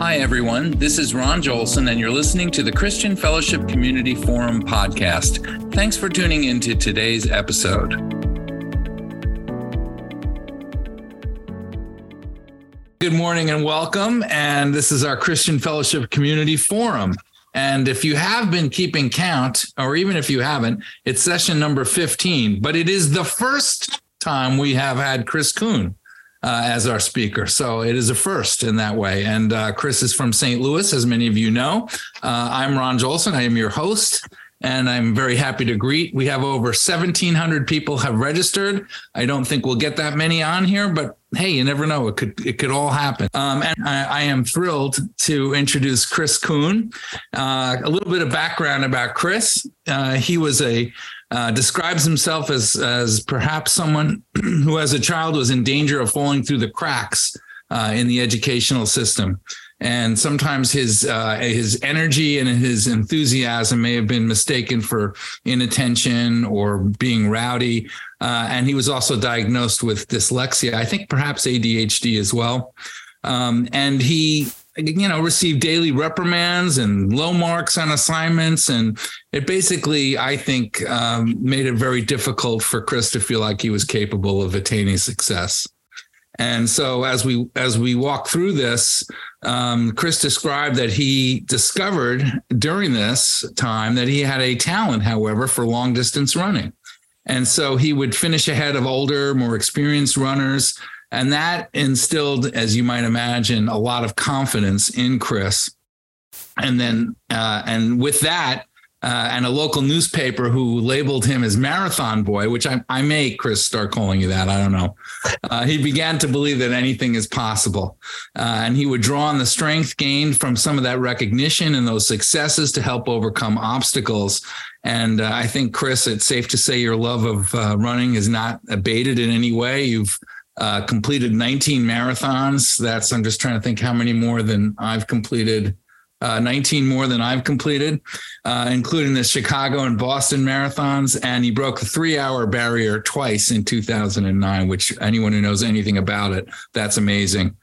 Hi, everyone. This is Ron Jolson, and you're listening to the Christian Fellowship Community Forum podcast. Thanks for tuning into today's episode. Good morning and welcome. And this is our Christian Fellowship Community Forum. And if you have been keeping count, or even if you haven't, it's session number 15, but it is the first time we have had Chris Koon uh, as our speaker. So it is a first in that way. And uh, Chris is from St. Louis, as many of you know. Uh, I'm Ron Jolson. I am your host. And I'm very happy to greet. We have over 1,700 people have registered. I don't think we'll get that many on here, but hey, you never know. It could it could all happen. Um, and I, I, am thrilled to introduce Chris Koon. Uh, a little bit of background about Chris. Uh, he was a uh, describes himself as as perhaps someone who, as a child, was in danger of falling through the cracks uh, in the educational system. And sometimes his uh, his energy and his enthusiasm may have been mistaken for inattention or being rowdy. Uh, and he was also diagnosed with dyslexia. I think perhaps ADHD as well. Um, and he you know, received daily reprimands and low marks on assignments. And it basically, I think, um, made it very difficult for Chris to feel like he was capable of attaining success. And so as we as we walk through this, um, Chris described that he discovered during this time that he had a talent, however, for long distance running. And so he would finish ahead of older, more experienced runners and that instilled, as you might imagine, a lot of confidence in Chris. And then, uh, and with that, uh, and a local newspaper who labeled him as Marathon Boy, which I, I may, Chris, start calling you that. I don't know. Uh, he began to believe that anything is possible. Uh, and he would draw on the strength gained from some of that recognition and those successes to help overcome obstacles. And uh, I think, Chris, it's safe to say your love of uh, running is not abated in any way. You've uh, completed 19 marathons. That's, I'm just trying to think how many more than I've completed. Uh, 19 more than I've completed, uh, including the Chicago and Boston marathons. And he broke the three hour barrier twice in 2009, which anyone who knows anything about it, that's amazing.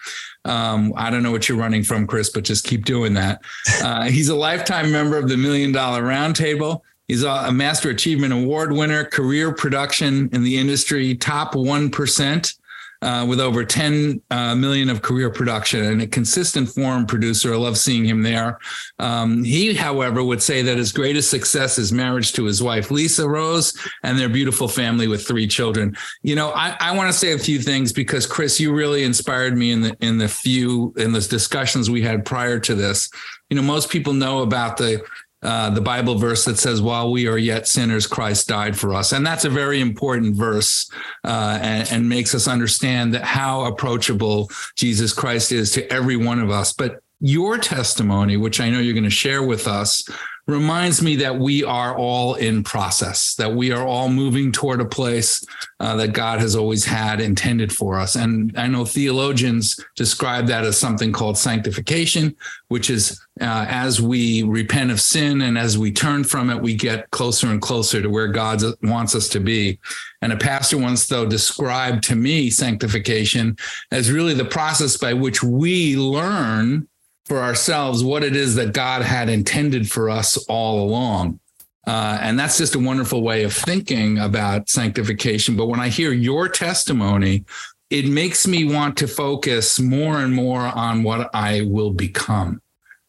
Um, I don't know what you're running from, Chris, but just keep doing that. Uh, he's a lifetime member of the Million Dollar Roundtable. He's a Master Achievement Award winner, career production in the industry, top 1% uh, with over 10 uh, million of career production and a consistent forum producer. I love seeing him there. Um, he, however, would say that his greatest success is marriage to his wife, Lisa Rose, and their beautiful family with three children. You know, I, I want to say a few things because Chris, you really inspired me in the in the few in the discussions we had prior to this. You know, most people know about the uh, the Bible verse that says, "While we are yet sinners, Christ died for us," and that's a very important verse, uh, and, and, makes us understand that how approachable Jesus Christ is to every one of us. But your testimony, which I know you're going to share with us, reminds me that we are all in process, that we are all moving toward a place uh, that God has always had intended for us. And I know theologians describe that as something called sanctification, which is uh, as we repent of sin and as we turn from it, we get closer and closer to where God wants us to be. And a pastor once, though, described to me sanctification as really the process by which we learn for ourselves what it is that God had intended for us all along. Uh, and that's just a wonderful way of thinking about sanctification. But when I hear your testimony, it makes me want to focus more and more on what I will become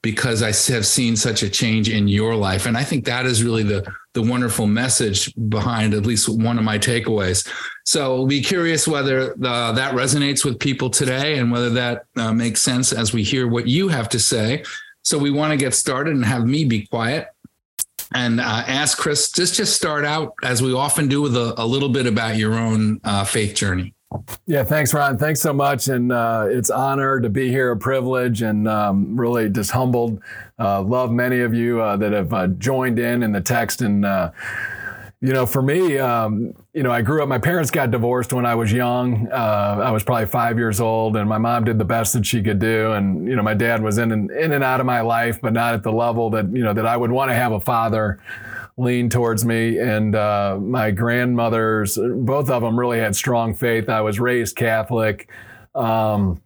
because I have seen such a change in your life. And I think that is really the, the wonderful message behind at least one of my takeaways. So we'll be curious whether uh, that resonates with people today and whether that uh, makes sense as we hear what you have to say. So we want to get started and have me be quiet and uh, ask Chris just just start out as we often do with a, a little bit about your own uh, faith journey. Yeah, thanks, Ron. Thanks so much, and uh, it's honor to be here, a privilege, and um, really just humbled. Uh, love many of you uh, that have uh, joined in in the text and you know, for me, um, you know, I grew up, my parents got divorced when I was young. Uh, I was probably five years old, and my mom did the best that she could do. And, you know, my dad was in and, in and out of my life, but not at the level that, you know, that I would want to have a father lean towards me. And uh, my grandmothers, both of them really had strong faith. I was raised Catholic. Um,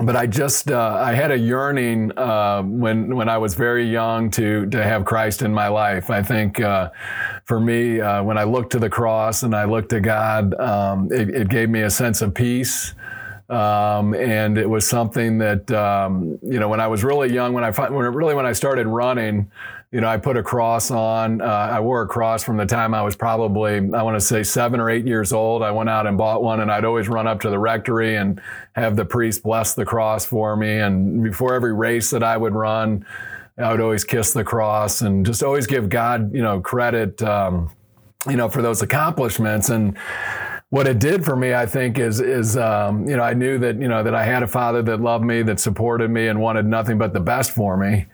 but I just uh, I had a yearning uh, when when I was very young to to have Christ in my life. I think uh, for me uh, when I looked to the cross and I looked to God, um, it, it, gave me a sense of peace. Um, and it was something that um, you know when I was really young, when I when really when I started running, you know, I put a cross on. Uh, I wore a cross from the time I was probably, I want to say seven or eight years old. I went out and bought one, and I'd always run up to the rectory and have the priest bless the cross for me. And before every race that I would run, I would always kiss the cross and just always give God, you know, credit, um, you know, for those accomplishments. And what it did for me, I think, is is um, you know I knew that you know that I had a father that loved me, that supported me, and wanted nothing but the best for me.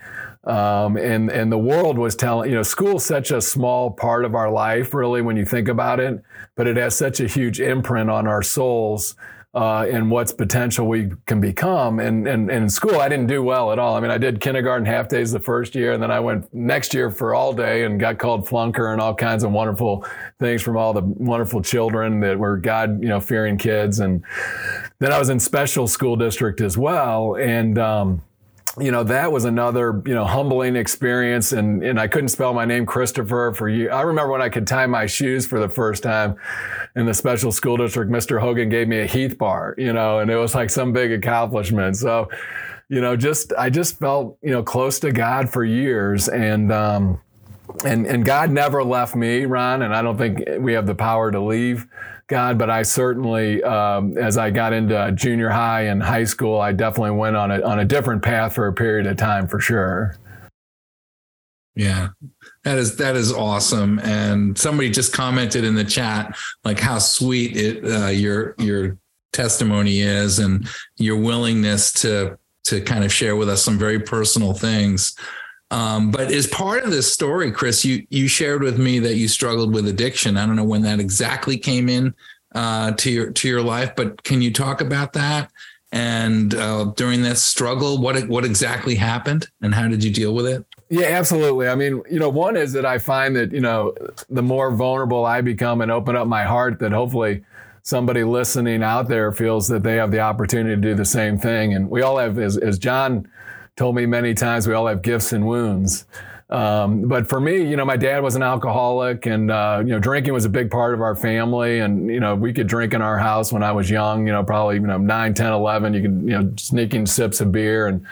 Um, and and the world was telling you know school's such a small part of our life really when you think about it but it has such a huge imprint on our souls uh, and what's potential we can become. And, and, and in school i didn't do well at all. I mean i did kindergarten half days the first year and then i went next year for all day and got called flunker and all kinds of wonderful things from all the wonderful children that were god you know fearing kids. And then i was in special school district as well. And um, you know that was another you know humbling experience and and I couldn't spell my name Christopher for you I remember when I could tie my shoes for the first time in the special school district Mr. Hogan gave me a Heath bar you know and it was like some big accomplishment so you know just I just felt you know close to God for years and um and and God never left me Ron and I don't think we have the power to leave God, but I certainly, um, as I got into junior high and high school, I definitely went on a on a different path for a period of time, for sure. Yeah, that is that is awesome. And somebody just commented in the chat like how sweet it uh, your your testimony is and your willingness to to kind of share with us some very personal things. Um, but as part of this story, Chris, you you shared with me that you struggled with addiction. I don't know when that exactly came in uh, to your to your life, but can you talk about that? And uh, during that struggle, what what exactly happened, and how did you deal with it? Yeah, absolutely. I mean, you know, one is that I find that you know, the more vulnerable I become and open up my heart, that hopefully somebody listening out there feels that they have the opportunity to do the same thing. And we all have, as, as John told me many times we all have gifts and wounds. Um, but for me, you know, my dad was an alcoholic, and uh, you know, drinking was a big part of our family. And you know, we could drink in our house when I was young. You know, probably you know 9, 10, 11. You could you know sneaking sips of beer, and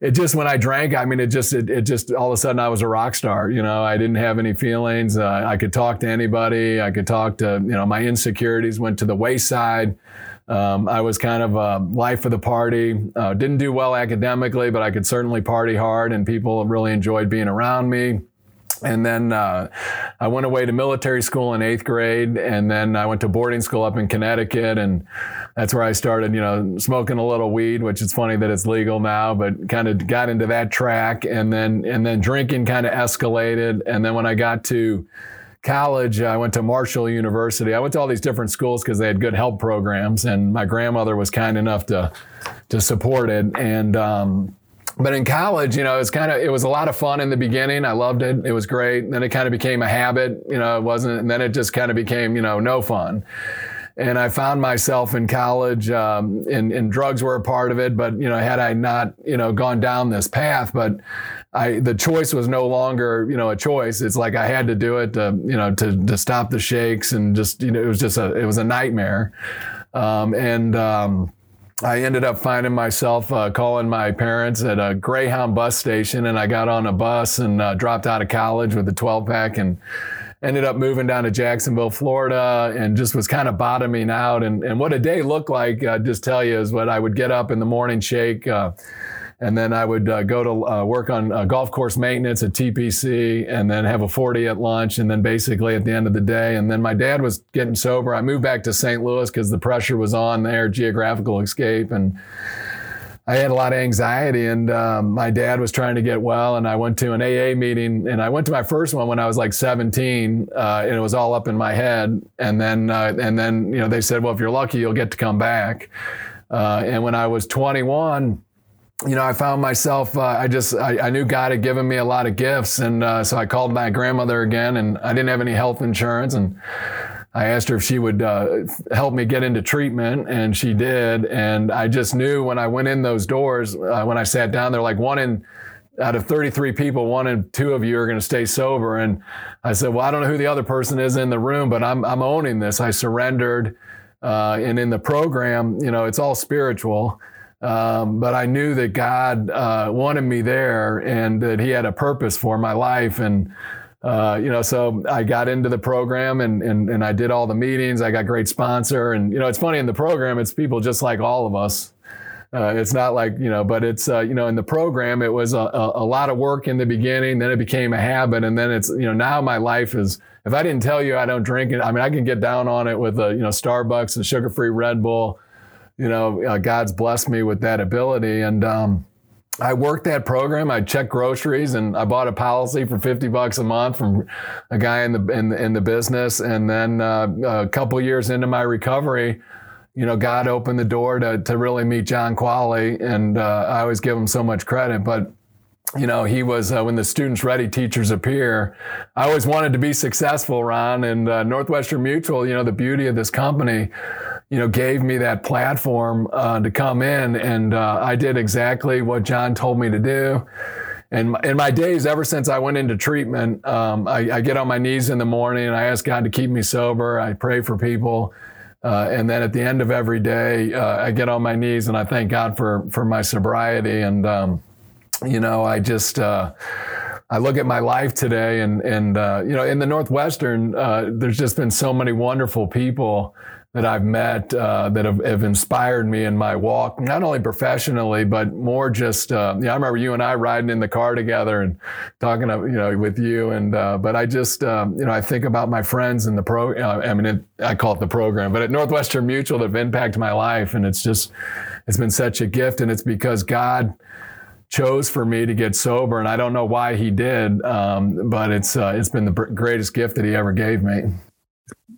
it just when I drank, I mean, it just it, it just all of a sudden I was a rock star. You know, I didn't have any feelings. Uh, I could talk to anybody. I could talk to you know my insecurities went to the wayside. Um, I was kind of a life of the party. Uh, didn't do well academically, but I could certainly party hard, and people really enjoyed being around me. And then uh, I went away to military school in eighth grade, and then I went to boarding school up in Connecticut, and that's where I started, you know, smoking a little weed, which is funny that it's legal now, but kind of got into that track, and then and then drinking kind of escalated, and then when I got to college, I went to Marshall University. I went to all these different schools because they had good help programs, and my grandmother was kind enough to to support it. And um, but in college, you know, it's kind of it was a lot of fun in the beginning. I loved it; it was great. Then it kind of became a habit. You know, it wasn't. And then it just kind of became, you know, no fun and I found myself in college, um, and, and, drugs were a part of it. But you know, had I not, you know, gone down this path, but I, the choice was no longer, you know, a choice. It's like I had to do it to, you know, to, to stop the shakes and just, you know, it was just a, it was a nightmare. Um, and, um, I ended up finding myself uh, calling my parents at a Greyhound bus station, and I got on a bus and uh, dropped out of college with a 12 pack and ended up moving down to Jacksonville, Florida, and just was kind of bottoming out. And, and what a day looked like, uh, just tell you, is what I would get up in the morning, shake. Uh, and then I would uh, go to uh, work on uh, golf course maintenance at TPC, and then have a 40 at lunch, and then basically at the end of the day. And then my dad was getting sober. I moved back to St. Louis because the pressure was on there, geographical escape, and I had a lot of anxiety, and um, my dad was trying to get well. And I went to an AA meeting, and I went to my first one when I was like 17, uh, and it was all up in my head. And then, uh, and then, you know, they said, "Well, if you're lucky, you'll get to come back." Uh, and when I was 21 you know, I found myself, uh, I just, I, I, knew God had given me a lot of gifts. And uh, so I called my grandmother again and I didn't have any health insurance. And I asked her if she would uh, help me get into treatment, and she did. And I just knew when I went in those doors, uh, when I sat down there, like one in out of 33 people, one and two of you are going to stay sober. And I said, well, I don't know who the other person is in the room, but I'm, I'm owning this. I surrendered. Uh, and in the program, you know, it's all spiritual. Um, but I knew that God uh, wanted me there and that He had a purpose for my life. And, uh, you know, so I got into the program and, and, and I did all the meetings. I got great sponsor. And, you know, it's funny in the program, it's people just like all of us. Uh, it's not like, you know, but it's, uh, you know, in the program, it was a, a, a, lot of work in the beginning. Then it became a habit. And then it's, you know, now my life is, if I didn't tell you I don't drink it, I mean, I can get down on it with a, you know, Starbucks and sugar free Red Bull. You know, uh, God's blessed me with that ability. And, um, I worked that program. I checked groceries and I bought a policy for 50 bucks a month from a guy in the, in in the business. And then uh, a couple years into my recovery, you know, God opened the door to, to really meet John Qualley. And uh, I always give him so much credit. But, you know, he was, uh, when the students ready, teachers appear. I always wanted to be successful, Ron. And uh, Northwestern Mutual, you know, the beauty of this company, you know, gave me that platform uh, to come in. And uh, I did exactly what John told me to do. And in my days, ever since I went into treatment, um, I, I get on my knees in the morning and I ask God to keep me sober. I pray for people. Uh, and then at the end of every day, uh, I get on my knees and I thank God for for my sobriety. And um, you know, I just uh, I look at my life today, and and uh, you know, in the Northwestern, uh, there's just been so many wonderful people that I've met uh, that have, have, inspired me in my walk, not only professionally, but more just, uh, yeah, I remember you and I riding in the car together and talking, you know, with you. And, uh, but I just, um, you know, I think about my friends in the pro, uh, I mean, it, I call it the program, but at Northwestern Mutual that have impacted my life. And it's just, it's been such a gift. And it's because God, chose for me to get sober, and I don't know why he did, um, but it's uh, it's been the greatest gift that he ever gave me.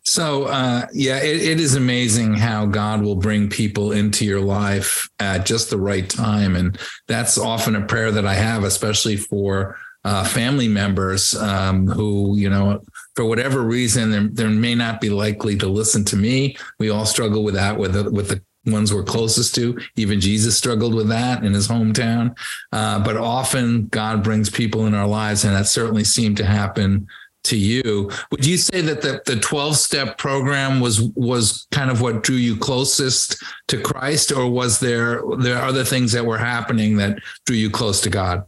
So, uh, yeah, it, it is amazing how God will bring people into your life at just the right time. And that's often a prayer that I have, especially for uh, family members um, who, you know, for whatever reason, they may not be likely to listen to me. We all struggle with that with the, with the ones we're closest to. Even Jesus struggled with that in his hometown. Uh, but often God brings people in our lives, and that certainly seemed to happen to you. Would you say that the, the 12 step program was was kind of what drew you closest to Christ, or was there there other things that were happening that drew you close to God?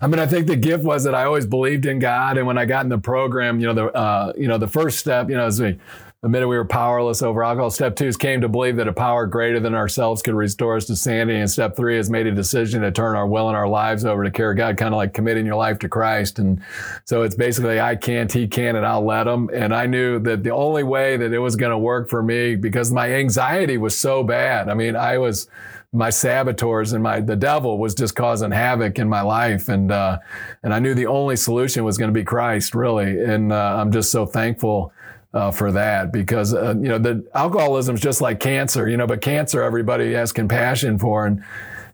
I mean, I think the gift was that I always believed in God, and when I got in the program, you know, the uh, you know the first step, you know, as we admitted we were powerless over alcohol. Step two is came to believe that a power greater than ourselves could restore us to sanity. And step three is made a decision to turn our will and our lives over to care of God, kind of like committing your life to Christ. And so it's basically, I can't, he can, and I'll let him. And I knew that the only way that it was going to work for me, because my anxiety was so bad. I mean, I was, my saboteurs and my the devil was just causing havoc in my life and uh, and I knew the only solution was going to be Christ really and uh, I'm just so thankful uh, for that because uh, you know the alcoholism is just like cancer, you know, but cancer everybody has compassion for, and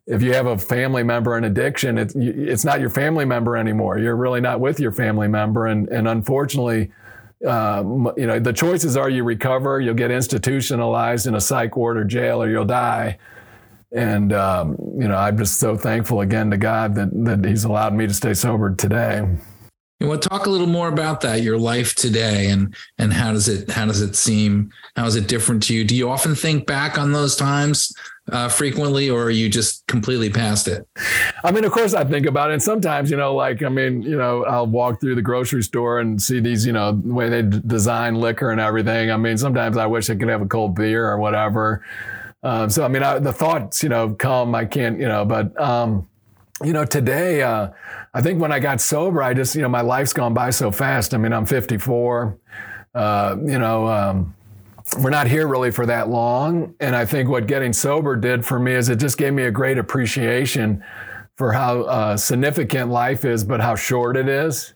if you have a family member in addiction, it's it's not your family member anymore. You're really not with your family member, and and unfortunately. Um, you know the choices are you recover you'll get institutionalized in a psych ward or jail or you'll die and um, you know i'm just so thankful again to god that, that he's allowed me to stay sober today you want to talk a little more about that, your life today, and and how does it how does it seem? How is it different to you? Do you often think back on those times uh, frequently, or are you just completely past it? I mean, of course, I think about it. And sometimes, you know, like I mean, you know, I'll walk through the grocery store and see these, you know, the way they d- design liquor and everything. I mean, sometimes I wish I could have a cold beer or whatever. Um, so I mean, I, the thoughts, you know, come. I can't, you know, but. Um, you know, today, uh, I think when I got sober, I just, you know, my life's gone by so fast. I mean, I'm 54. Uh, you know, um, we're not here really for that long. And I think what getting sober did for me is it just gave me a great appreciation for how uh, significant life is, but how short it is.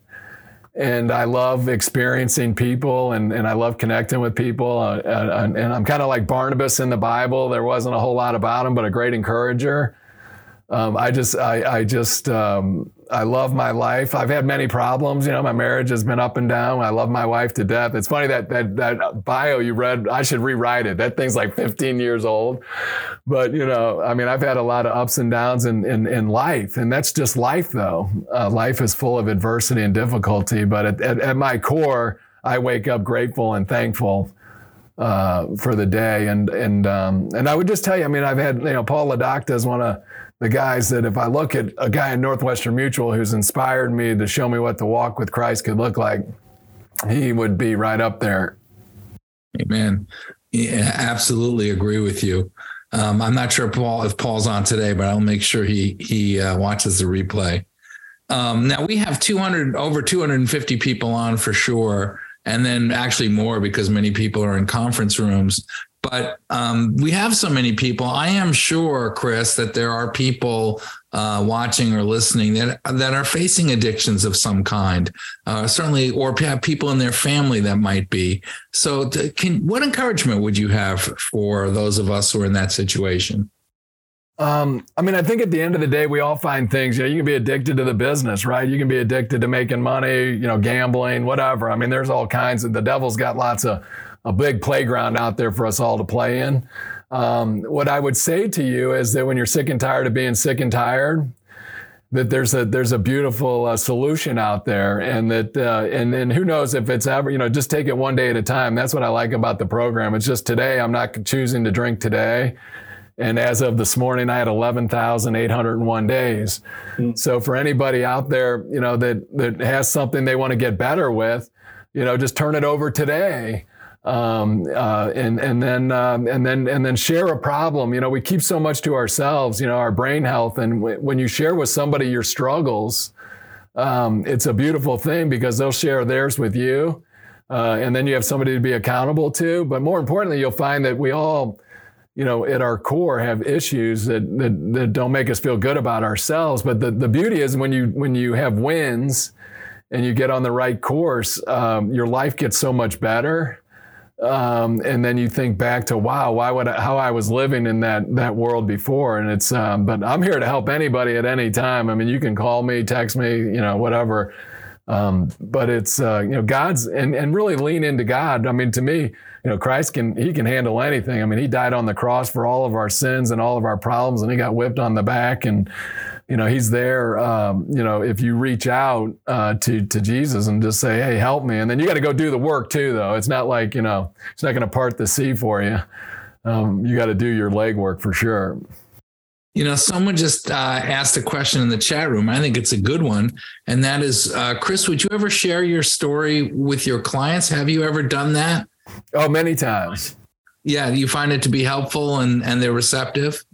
And I love experiencing people and, and I love connecting with people. Uh, and, and I'm kind of like Barnabas in the Bible. There wasn't a whole lot about him, but a great encourager. Um, I just, I, I just, um, I love my life. I've had many problems. You know, my marriage has been up and down. I love my wife to death. It's funny that that that bio you read. I should rewrite it. That thing's like 15 years old. But you know, I mean, I've had a lot of ups and downs in in, in life, and that's just life, though. Uh, life is full of adversity and difficulty. But at, at, at my core, I wake up grateful and thankful uh, for the day. And and um, and I would just tell you, I mean, I've had you know Paul Ladocta is one of the guys that if I look at a guy in Northwestern Mutual who's inspired me to show me what the walk with Christ could look like, he would be right up there. Amen. Yeah, absolutely agree with you. Um, I'm not sure Paul if Paul's on today, but I'll make sure he he uh, watches the replay. Um, now we have 200 over 250 people on for sure, and then actually more because many people are in conference rooms but um, we have so many people. I am sure, Chris, that there are people uh, watching or listening that that are facing addictions of some kind, uh, certainly, or have people in their family that might be. So, to, can what encouragement would you have for those of us who are in that situation? Um, I mean, I think at the end of the day, we all find things. You know, you can be addicted to the business, right? You can be addicted to making money, you know, gambling, whatever. I mean, there's all kinds of. The devil's got lots of a big playground out there for us all to play in. Um, what I would say to you is that when you're sick and tired of being sick and tired, that there's a there's a beautiful uh, solution out there, and that uh, and and who knows if it's ever you know just take it one day at a time. That's what I like about the program. It's just today I'm not choosing to drink today. And as of this morning, I had 11,801 days. Mm-hmm. So for anybody out there, you know, that, that has something they want to get better with, you know, just turn it over today um, uh, and and then um, and then and then share a problem. You know, we keep so much to ourselves. You know, our brain health, and w- when you share with somebody your struggles, um, it's a beautiful thing because they'll share theirs with you, uh, and then you have somebody to be accountable to. But more importantly, you'll find that we all. You know, at our core, have issues that, that, that don't make us feel good about ourselves. But the, the beauty is when you when you have wins, and you get on the right course, um, your life gets so much better. Um, and then you think back to wow, why would I, how I was living in that that world before, and it's. Um, but I'm here to help anybody at any time. I mean, you can call me, text me, you know, whatever. Um, but it's uh, you know God's and and really lean into God. I mean, to me, you know, Christ can he can handle anything. I mean, he died on the cross for all of our sins and all of our problems, and he got whipped on the back and you know he's there um, you know if you reach out uh, to to jesus and just say hey help me. And then you got to go do the work too though. It's not like you know it's not going to part the sea for you. Um, you got to do your legwork for sure. You know someone just uh, asked a question in the chat room. I think it's a good one. And that is uh, chris would you ever share your story with your clients? Have you ever done that? Oh many times. Yeah do you find it to be helpful and and they're receptive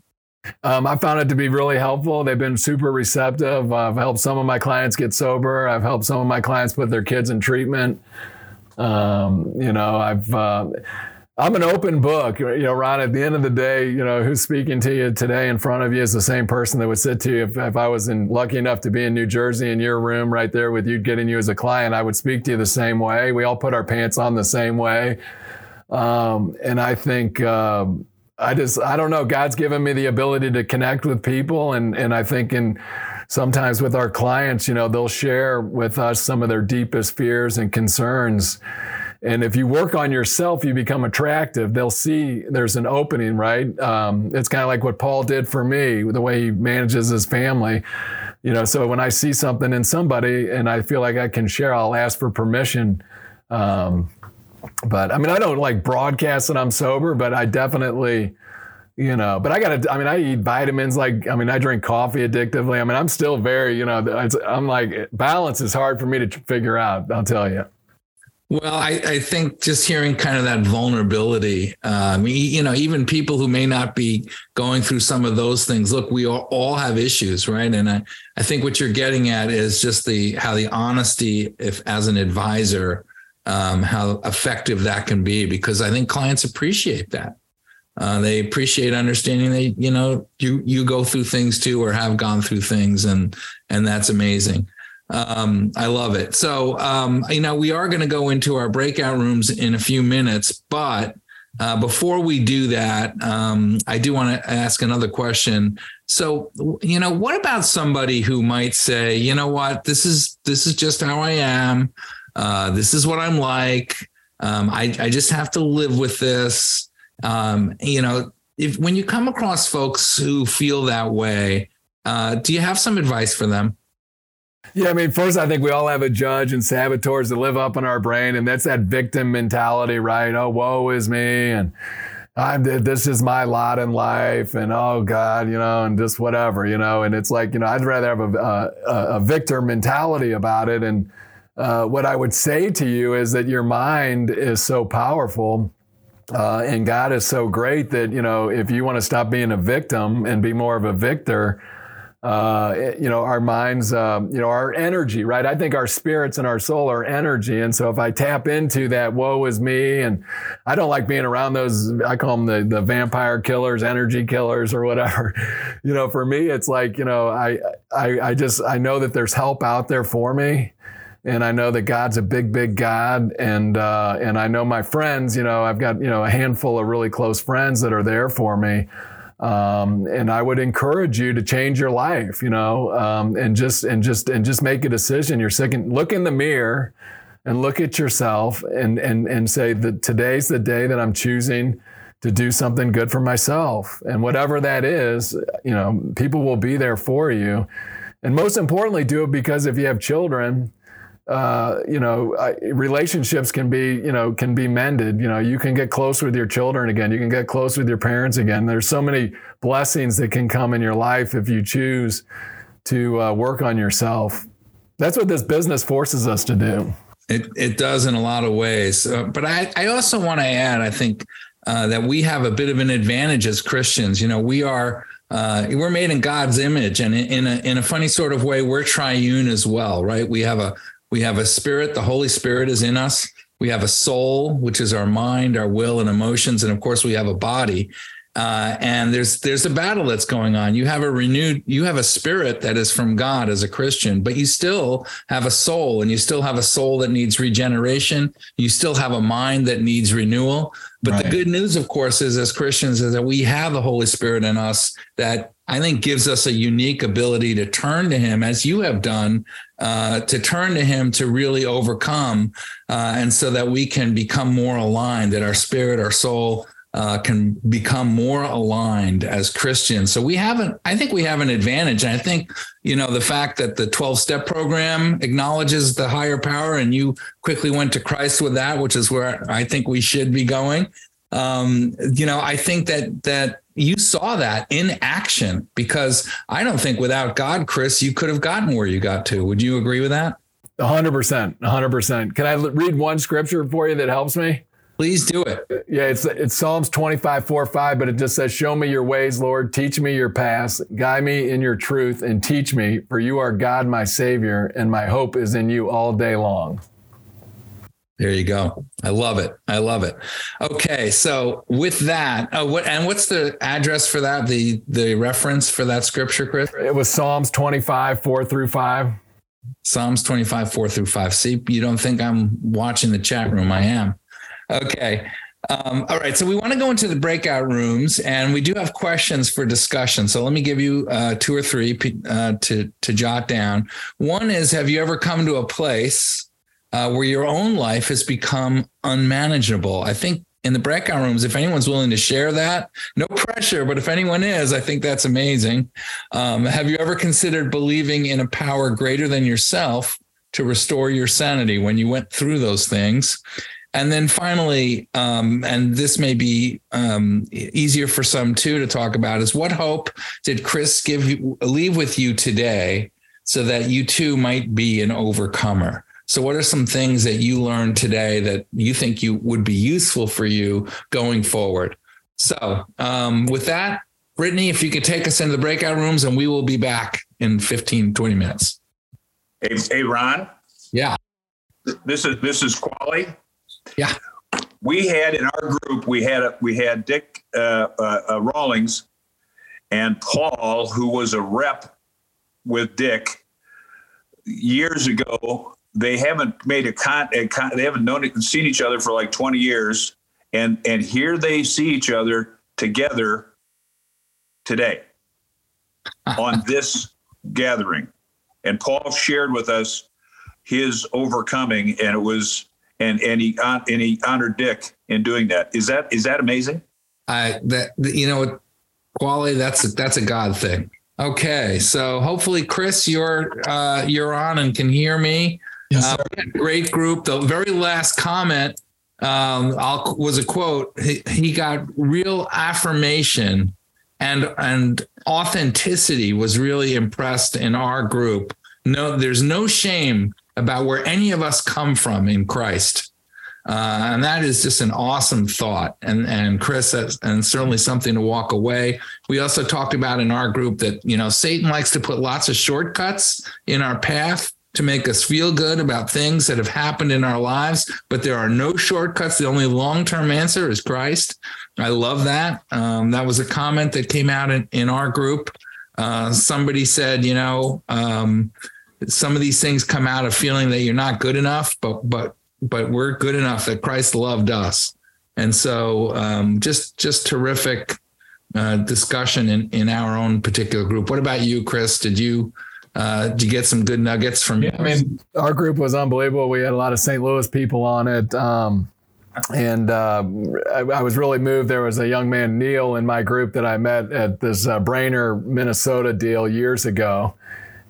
um, I found it to be really helpful. They've been super receptive. I've helped some of my clients get sober. I've helped some of my clients put their kids in treatment. Um, you know, I've uh, I'm an open book. You know, Ron. At the end of the day, you know, who's speaking to you today in front of you is the same person that would sit to you if, if I was in, lucky enough to be in New Jersey in your room right there with you, getting you as a client. I would speak to you the same way. We all put our pants on the same way, um, and I think. Um, I just I don't know. God's given me the ability to connect with people, and and I think in sometimes with our clients, you know, they'll share with us some of their deepest fears and concerns. And if you work on yourself, you become attractive. They'll see there's an opening, right? Um, it's kind of like what Paul did for me, the way he manages his family. You know, so when I see something in somebody and I feel like I can share, I'll ask for permission. Um, but I mean, I don't like broadcast that I'm sober, but I definitely, you know, but I got to, I mean, I eat vitamins. Like, I mean, I drink coffee addictively. I mean, I'm still very, you know, I'm like, balance is hard for me to figure out, I'll tell you. Well, I, I think just hearing kind of that vulnerability, um, you know, even people who may not be going through some of those things, look, we all, all have issues, right? And I, I think what you're getting at is just the, how the honesty, if as an advisor, um, how effective that can be because I think clients appreciate that. Uh, they appreciate understanding that you know you you go through things too or have gone through things and and that's amazing. Um, I love it. So um, you know we are going to go into our breakout rooms in a few minutes, but uh, before we do that, um, I do want to ask another question. So, you know, what about somebody who might say, you know what, this is this is just how I am. Uh, this is what I'm like. Um, I, I just have to live with this. Um, you know, if when you come across folks who feel that way, uh, do you have some advice for them? Yeah, I mean, first, I think we all have a judge and saboteurs that live up in our brain, and that's that victim mentality, right? Oh, woe is me, and I'm this is my lot in life, and oh God, you know, and just whatever, you know, and it's like, you know, I'd rather have a a, a victor mentality about it, and uh, what I would say to you is that your mind is so powerful. Uh, and God is so great that, you know, if you want to stop being a victim and be more of a victor, uh, you know, our minds, um, you know, our energy, right? I think our spirits and our soul are energy. And so if I tap into that, woe is me, and I don't like being around those, I call them the, the vampire killers, energy killers, or whatever. You know, for me, it's like, you know, I, I, I just, I know that there's help out there for me. And I know that God's a big, big God, and uh, and I know my friends. You know, I've got you know a handful of really close friends that are there for me. Um, and I would encourage you to change your life, you know, um, and just and just and just make a decision. You're sick and look in the mirror and look at yourself and and and say that today's the day that I'm choosing to do something good for myself. And whatever that is, you know, people will be there for you. And most importantly, do it because if you have children, uh, you know, relationships can be, you know, can be mended. You know, you can get close with your children again. You can get close with your parents again. There's so many blessings that can come in your life if you choose to uh, work on yourself. That's what this business forces us to do. It it does in a lot of ways. Uh, but I I also want to add, I think uh, that we have a bit of an advantage as Christians. You know, we are. Uh, we're made in God's image, and in a in a funny sort of way, we're triune as well, right? We have a we have a spirit, the Holy Spirit is in us. We have a soul, which is our mind, our will, and emotions. And of course, we have a body. Uh, and there's there's a battle that's going on. You have a renewed, you have a spirit that is from God as a Christian, but you still have a soul, and you still have a soul that needs regeneration. You still have a mind that needs renewal. But right. the good news, of course, is as Christians, is that we have the Holy Spirit in us that I think gives us a unique ability to turn to Him, as you have done, uh, to turn to Him to really overcome, uh, and so that we can become more aligned, that our spirit, our soul, uh, can become more aligned as Christians. So we haven't, I think we have an advantage. And I think, you know, the fact that the 12 step program acknowledges the higher power and you quickly went to Christ with that, which is where I think we should be going. Um, you know, I think that, that you saw that in action because I don't think without God, Chris, you could have gotten where you got to. Would you agree with that? 100%. 100%. Can I read one scripture for you that helps me? Please do it. Yeah, it's it's Psalms 25, 4, 5, but it just says, Show me your ways, Lord. Teach me your paths. Guide me in your truth and teach me, for you are God, my Savior, and my hope is in you all day long. There you go. I love it. I love it. Okay, so with that, oh, what and what's the address for that? The the reference for that scripture, Chris? It was Psalms 25, 4 through 5. Psalms 25, 4 through 5. See, you don't think I'm watching the chat room. I am. Okay. Um, all right. So we want to go into the breakout rooms, and we do have questions for discussion. So let me give you uh, two or three uh, to to jot down. One is: Have you ever come to a place uh, where your own life has become unmanageable? I think in the breakout rooms, if anyone's willing to share that, no pressure. But if anyone is, I think that's amazing. Um, have you ever considered believing in a power greater than yourself to restore your sanity when you went through those things? And then finally, um, and this may be um, easier for some too to talk about, is what hope did Chris give you, leave with you today so that you too might be an overcomer? So, what are some things that you learned today that you think you would be useful for you going forward? So, um, with that, Brittany, if you could take us into the breakout rooms, and we will be back in 15, 20 minutes. Hey, hey Ron. Yeah. This is this is Qualley. Yeah. We had in our group, we had a, we had Dick uh, uh, uh, Rawlings and Paul, who was a rep with Dick years ago. They haven't made a con, a con they haven't known it, and seen each other for like 20 years. and and here they see each other together today on this gathering. And Paul shared with us his overcoming, and it was and and he and he honored Dick in doing that. Is that is that amazing? I that you know, Wally, that's a, that's a God thing. Okay, so hopefully, Chris, you're uh, you're on and can hear me. Yes, uh, great group. The very last comment um, I'll, was a quote. He, he got real affirmation and and authenticity was really impressed in our group. No, there's no shame about where any of us come from in Christ. Uh, and that is just an awesome thought. And and Chris, and certainly something to walk away. We also talked about in our group that you know Satan likes to put lots of shortcuts in our path to make us feel good about things that have happened in our lives, but there are no shortcuts. The only long term answer is Christ. I love that. Um, that was a comment that came out in, in our group. Uh, somebody said, you know, um, some of these things come out of feeling that you're not good enough, but but but we're good enough that Christ loved us, and so um, just just terrific uh, discussion in in our own particular group. What about you, Chris? Did you uh, you get some good nuggets from? Yeah, I mean, our group was unbelievable. We had a lot of St. Louis people on it. Um, and uh, I, I, was really moved. There was a young man, Neil, in my group that I met at this uh, Minnesota deal years ago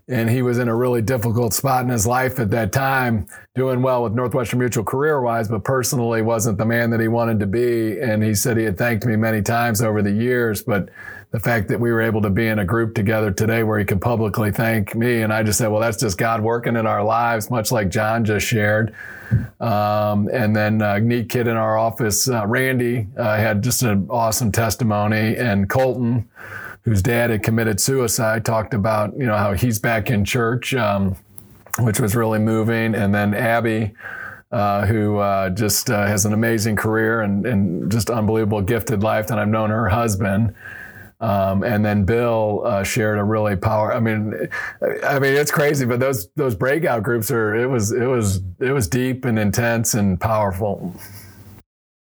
and he was in a really difficult spot in his life at that time, doing well with Northwestern Mutual career wise, but personally wasn't the man that he wanted to be. And he said he had thanked me many times over the years, but the fact that we were able to be in a group together today where he could publicly thank me, and I just said, well, that's just God working in our lives, much like John just shared. Um, and then uh, neat kid in our office, uh, Randy, uh, had just an awesome testimony, and Colton whose dad had committed suicide, talked about you know how he's back in church, um, which was really moving. And then Abby, uh, who uh, just uh, has an amazing career and, and just unbelievable gifted life. And I've known her husband. Um, and then Bill uh, shared a really power. I mean, I mean it's crazy, but those those breakout groups are it was it was it was deep and intense and powerful.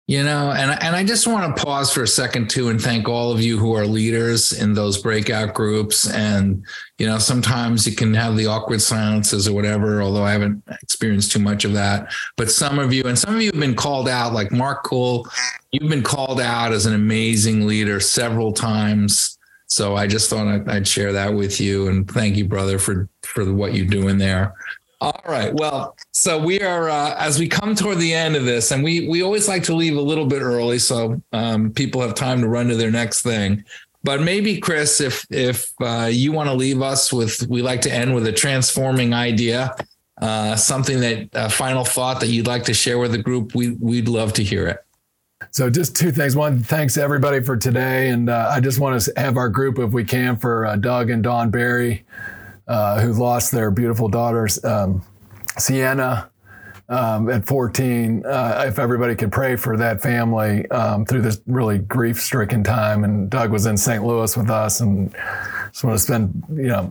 You know, and and I just want to pause for a second too and thank all of you who are leaders in those breakout groups. And you know, sometimes you can have the awkward silences or whatever. Although I haven't experienced too much of that, but some of you and some of you have been called out, like Mark Cool. You've been called out as an amazing leader several times. So I just thought I'd share that with you and thank you, brother, for for what you're doing there. All right. Well, so we are uh, as we come toward the end of this, and we we always like to leave a little bit early so um, people have time to run to their next thing. But maybe Chris, if if uh, you want to leave us with, we like to end with a transforming idea, uh, something that a final thought that you'd like to share with the group. We we'd love to hear it. So just two things. One, thanks everybody for today, and uh, I just want to have our group, if we can, for uh, Doug and Don Barry uh, who lost their beautiful daughters, um, Sienna. Um, at 14, uh, if everybody could pray for that family um, through this really grief-stricken time, and Doug was in St. Louis with us, and just want to spend, you know,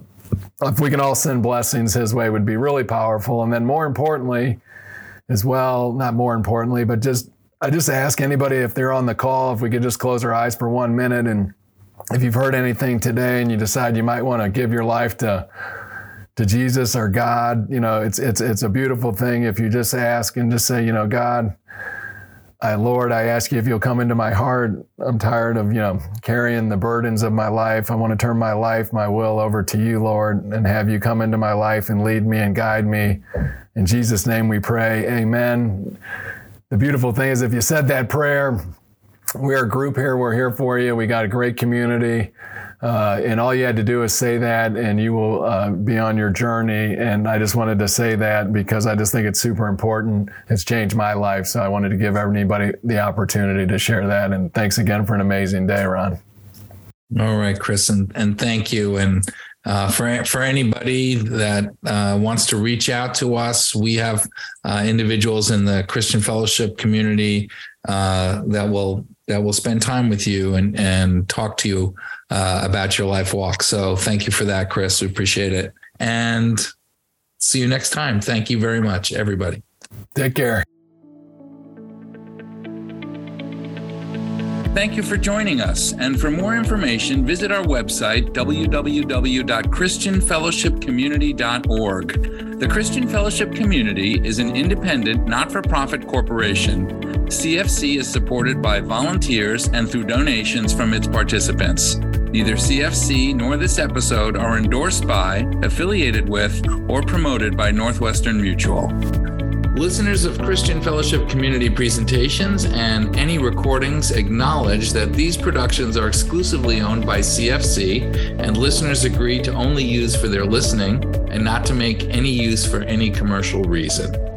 if we can all send blessings his way, would be really powerful. And then more importantly, as well, not more importantly, but just I just ask anybody if they're on the call, if we could just close our eyes for one minute and if you've heard anything today and you decide you might want to give your life to to Jesus or God, you know, it's it's it's a beautiful thing if you just ask and just say, you know, God, I Lord, I ask you if you'll come into my heart. I'm tired of, you know, carrying the burdens of my life. I want to turn my life, my will over to you, Lord, and have you come into my life and lead me and guide me. In Jesus' name we pray. Amen. The beautiful thing is if you said that prayer, we're a group here. We're here for you. We got a great community. Uh, and all you had to do is say that, and you will uh, be on your journey. And I just wanted to say that because I just think it's super important. It's changed my life. So I wanted to give everybody the opportunity to share that. And thanks again for an amazing day, Ron. All right, Chris, and, and thank you. And uh, for for anybody that uh, wants to reach out to us, we have uh, individuals in the Christian Fellowship community uh, that will that will spend time with you and and talk to you uh, about your life walk. So thank you for that, Chris. We appreciate it. And see you next time. Thank you very much, everybody. Take care. Thank you for joining us. And for more information, visit our website, www.christianfellowshipcommunity.org. The Christian Fellowship Community is an independent, not for profit corporation. CFC is supported by volunteers and through donations from its participants. Neither CFC nor this episode are endorsed by, affiliated with, or promoted by Northwestern Mutual. Listeners of Christian Fellowship Community presentations and any recordings acknowledge that these productions are exclusively owned by CFC, and listeners agree to only use for their listening and not to make any use for any commercial reason.